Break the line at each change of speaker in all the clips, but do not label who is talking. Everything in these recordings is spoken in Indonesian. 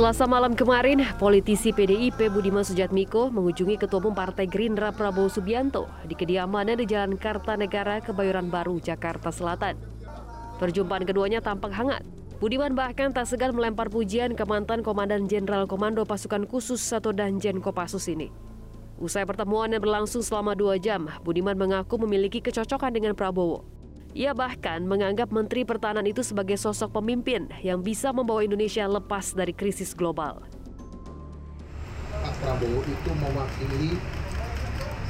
Selasa malam kemarin, politisi PDIP Budiman Sujatmiko mengunjungi Ketua Umum Partai Gerindra Prabowo Subianto di kediamannya di Jalan Kartanegara, Kebayoran Baru, Jakarta Selatan. Perjumpaan keduanya tampak hangat. Budiman bahkan tak segan melempar pujian ke mantan Komandan Jenderal Komando Pasukan Khusus atau Danjen Kopassus ini. Usai pertemuan yang berlangsung selama dua jam, Budiman mengaku memiliki kecocokan dengan Prabowo. Ia bahkan menganggap Menteri Pertahanan itu sebagai sosok pemimpin yang bisa membawa Indonesia lepas dari krisis global.
Pak Prabowo itu mewakili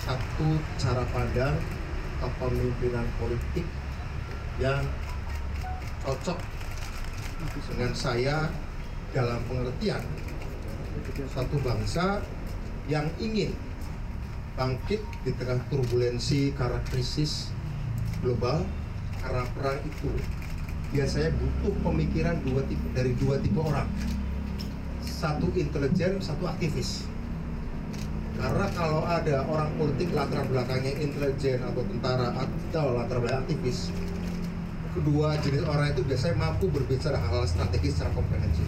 satu cara pandang kepemimpinan politik yang cocok dengan saya dalam pengertian satu bangsa yang ingin bangkit di tengah turbulensi karena krisis global karena perang itu biasanya butuh pemikiran dua tipe, dari dua tipe orang. Satu intelijen satu aktivis. Karena kalau ada orang politik latar belakangnya intelijen atau tentara atau latar belakang aktivis kedua jenis orang itu biasanya mampu berbicara hal-hal strategis secara komprehensif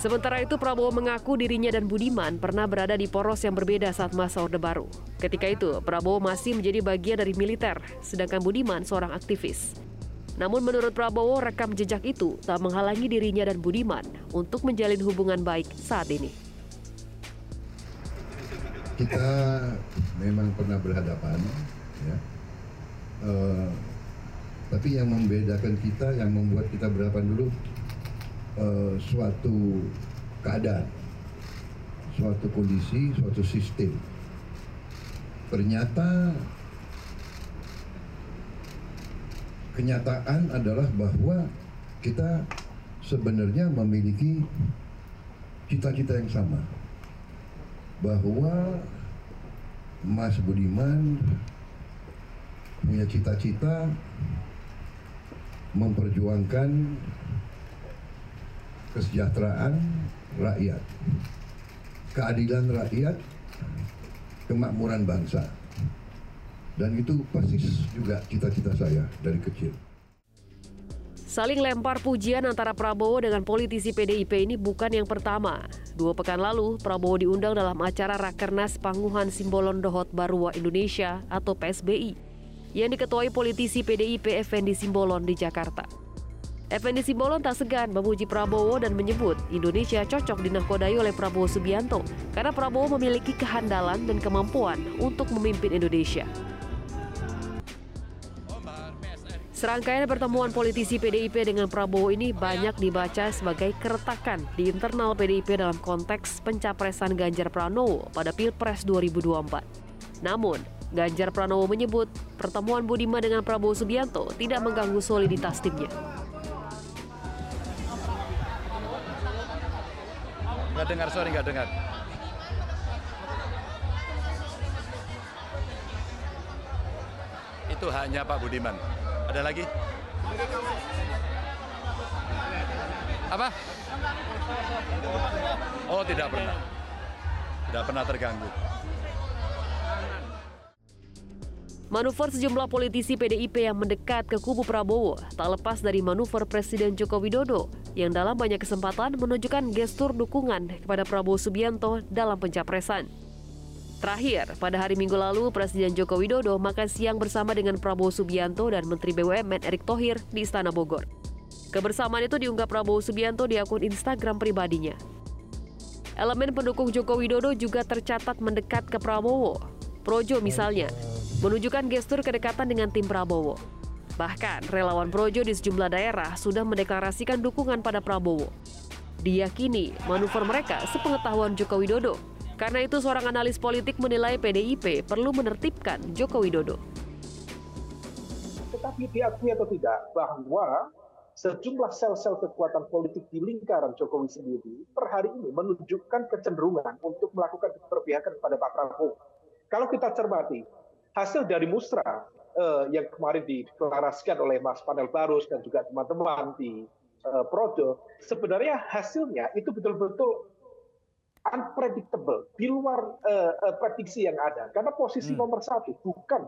Sementara itu Prabowo mengaku dirinya dan Budiman pernah berada di poros yang berbeda saat masa Orde Baru. Ketika itu, Prabowo masih menjadi bagian dari militer, sedangkan Budiman seorang aktivis. Namun menurut Prabowo, rekam jejak itu tak menghalangi dirinya dan Budiman untuk menjalin hubungan baik saat ini.
Kita memang pernah berhadapan, ya. Uh, tapi yang membedakan kita, yang membuat kita berhadapan dulu, uh, suatu keadaan, suatu kondisi, suatu sistem. Ternyata kenyataan adalah bahwa kita sebenarnya memiliki cita-cita yang sama. Bahwa Mas Budiman punya cita-cita memperjuangkan kesejahteraan rakyat, keadilan rakyat, kemakmuran bangsa. Dan itu persis juga cita-cita saya dari kecil.
Saling lempar pujian antara Prabowo dengan politisi PDIP ini bukan yang pertama. Dua pekan lalu, Prabowo diundang dalam acara Rakernas Panguhan Simbolon Dohot Barua Indonesia atau PSBI yang diketuai politisi PDIP Effendi Simbolon di Jakarta. Effendi Simbolon tak segan memuji Prabowo dan menyebut Indonesia cocok dinakodai oleh Prabowo Subianto karena Prabowo memiliki kehandalan dan kemampuan untuk memimpin Indonesia. Serangkaian pertemuan politisi PDIP dengan Prabowo ini banyak dibaca sebagai keretakan di internal PDIP dalam konteks pencapresan Ganjar Pranowo pada Pilpres 2024. Namun, Ganjar Pranowo menyebut pertemuan Budiman dengan Prabowo Subianto tidak mengganggu soliditas timnya.
Nggak dengar, sorry nggak dengar. Itu hanya Pak Budiman. Ada lagi? Apa? Oh tidak pernah. Tidak pernah terganggu.
Manuver sejumlah politisi PDIP yang mendekat ke kubu Prabowo tak lepas dari manuver Presiden Joko Widodo yang dalam banyak kesempatan menunjukkan gestur dukungan kepada Prabowo Subianto dalam pencapresan. Terakhir, pada hari Minggu lalu, Presiden Joko Widodo makan siang bersama dengan Prabowo Subianto dan Menteri BUMN Erick Thohir di Istana Bogor. Kebersamaan itu diunggah Prabowo Subianto di akun Instagram pribadinya. Elemen pendukung Joko Widodo juga tercatat mendekat ke Prabowo. Projo misalnya, menunjukkan gestur kedekatan dengan tim Prabowo. Bahkan, relawan Projo di sejumlah daerah sudah mendeklarasikan dukungan pada Prabowo. Diyakini manuver mereka sepengetahuan Joko Widodo. Karena itu seorang analis politik menilai PDIP perlu menertibkan Joko Widodo.
Tetapi diakui atau tidak bahwa sejumlah sel-sel kekuatan politik di lingkaran Jokowi sendiri per hari ini menunjukkan kecenderungan untuk melakukan keberpihakan kepada Pak Prabowo. Kalau kita cermati, hasil dari musra yang kemarin dideklarasikan oleh Mas Panel Barus dan juga teman-teman di uh, Projo, sebenarnya hasilnya itu betul-betul unpredictable, di luar uh, uh, prediksi yang ada. Karena posisi hmm. nomor satu bukan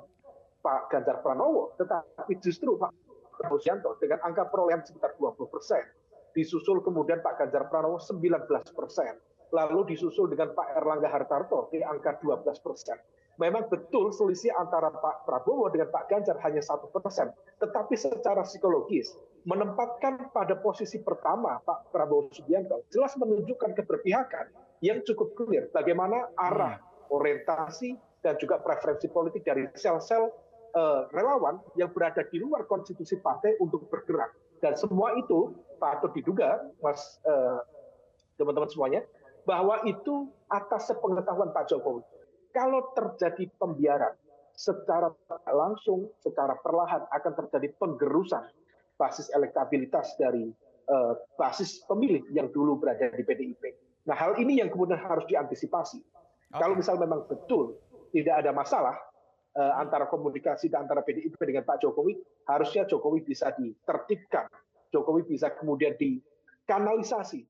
Pak Ganjar Pranowo, tetapi justru Pak Prabowo Subianto dengan angka perolehan sekitar 20 persen. disusul kemudian Pak Ganjar Pranowo 19 persen, lalu disusul dengan Pak Erlangga Hartarto di angka 12 persen. Memang betul selisih antara Pak Prabowo dengan Pak Ganjar hanya satu persen, tetapi secara psikologis menempatkan pada posisi pertama Pak Prabowo Subianto jelas menunjukkan keberpihakan yang cukup clear. Bagaimana arah orientasi dan juga preferensi politik dari sel-sel uh, relawan yang berada di luar konstitusi partai untuk bergerak. Dan semua itu patut diduga, Mas teman eh, teman-teman semuanya, bahwa itu atas sepengetahuan Pak Jokowi. Kalau terjadi pembiaran, secara langsung, secara perlahan akan terjadi penggerusan basis elektabilitas dari uh, basis pemilih yang dulu berada di PDIP. Nah, hal ini yang kemudian harus diantisipasi. Okay. Kalau misal memang betul tidak ada masalah uh, antara komunikasi dan antara PDIP dengan Pak Jokowi, harusnya Jokowi bisa ditertibkan Jokowi bisa kemudian dikanalisasi.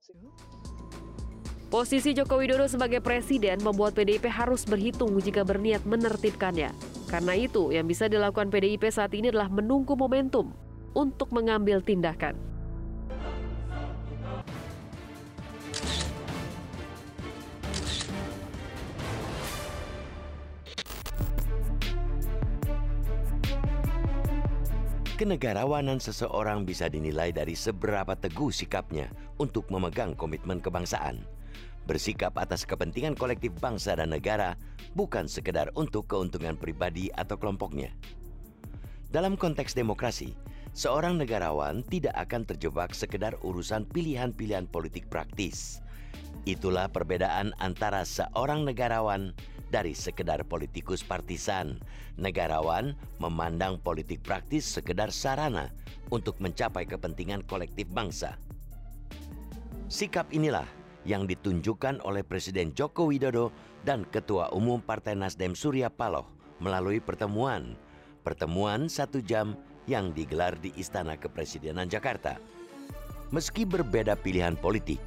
Posisi Joko Widodo sebagai presiden membuat PDIP harus berhitung jika berniat menertibkannya. Karena itu, yang bisa dilakukan PDIP saat ini adalah menunggu momentum untuk mengambil tindakan.
Kenegarawanan seseorang bisa dinilai dari seberapa teguh sikapnya untuk memegang komitmen kebangsaan. Bersikap atas kepentingan kolektif bangsa dan negara bukan sekedar untuk keuntungan pribadi atau kelompoknya. Dalam konteks demokrasi, seorang negarawan tidak akan terjebak sekedar urusan pilihan-pilihan politik praktis. Itulah perbedaan antara seorang negarawan dari sekedar politikus partisan. Negarawan memandang politik praktis sekedar sarana untuk mencapai kepentingan kolektif bangsa. Sikap inilah yang ditunjukkan oleh Presiden Joko Widodo dan Ketua Umum Partai Nasdem Surya Paloh melalui pertemuan. Pertemuan satu jam yang digelar di Istana Kepresidenan Jakarta. Meski berbeda pilihan politik,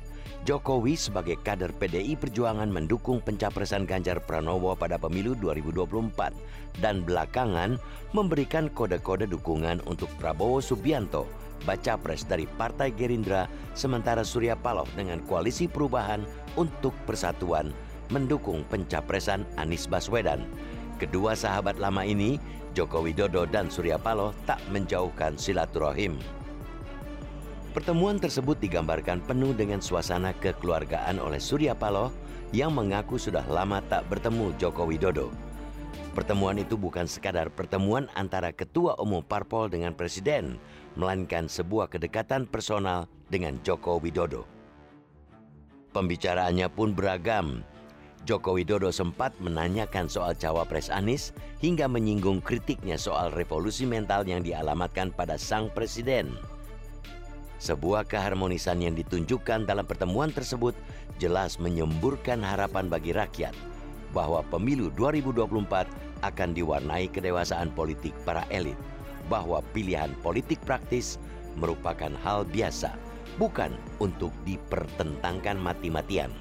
Jokowi sebagai kader PDI Perjuangan mendukung pencapresan Ganjar Pranowo pada pemilu 2024 dan belakangan memberikan kode-kode dukungan untuk Prabowo Subianto, baca pres dari Partai Gerindra, sementara Surya Paloh dengan Koalisi Perubahan untuk Persatuan mendukung pencapresan Anies Baswedan. Kedua sahabat lama ini, Joko Widodo dan Surya Paloh tak menjauhkan silaturahim. Pertemuan tersebut digambarkan penuh dengan suasana kekeluargaan oleh Surya Paloh yang mengaku sudah lama tak bertemu Joko Widodo. Pertemuan itu bukan sekadar pertemuan antara ketua umum parpol dengan presiden, melainkan sebuah kedekatan personal dengan Joko Widodo. Pembicaraannya pun beragam. Joko Widodo sempat menanyakan soal cawapres Anies hingga menyinggung kritiknya soal revolusi mental yang dialamatkan pada sang presiden. Sebuah keharmonisan yang ditunjukkan dalam pertemuan tersebut jelas menyemburkan harapan bagi rakyat bahwa pemilu 2024 akan diwarnai kedewasaan politik para elit, bahwa pilihan politik praktis merupakan hal biasa, bukan untuk dipertentangkan mati-matian.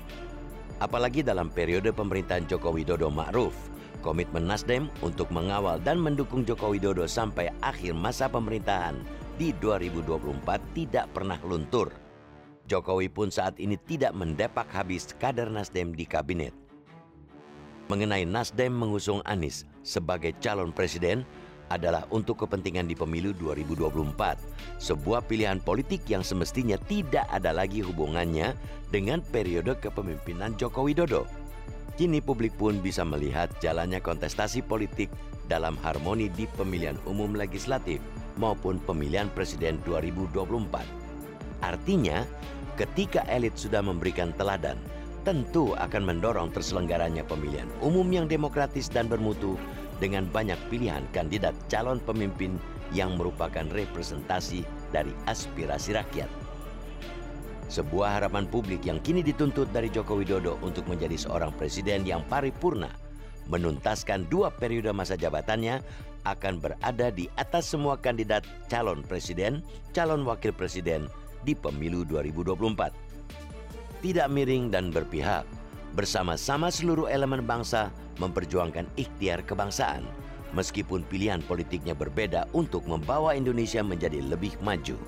Apalagi dalam periode pemerintahan Joko Widodo Ma'ruf, komitmen Nasdem untuk mengawal dan mendukung Joko Widodo sampai akhir masa pemerintahan di 2024 tidak pernah luntur. Jokowi pun saat ini tidak mendepak habis kader Nasdem di kabinet. Mengenai Nasdem mengusung Anies sebagai calon presiden adalah untuk kepentingan di pemilu 2024, sebuah pilihan politik yang semestinya tidak ada lagi hubungannya dengan periode kepemimpinan Joko Widodo. Kini publik pun bisa melihat jalannya kontestasi politik dalam harmoni di pemilihan umum legislatif maupun pemilihan presiden 2024. Artinya, ketika elit sudah memberikan teladan, tentu akan mendorong terselenggaranya pemilihan umum yang demokratis dan bermutu dengan banyak pilihan kandidat calon pemimpin yang merupakan representasi dari aspirasi rakyat. Sebuah harapan publik yang kini dituntut dari Joko Widodo untuk menjadi seorang presiden yang paripurna, menuntaskan dua periode masa jabatannya akan berada di atas semua kandidat calon presiden, calon wakil presiden di pemilu 2024. Tidak miring dan berpihak, bersama-sama seluruh elemen bangsa memperjuangkan ikhtiar kebangsaan, meskipun pilihan politiknya berbeda untuk membawa Indonesia menjadi lebih maju.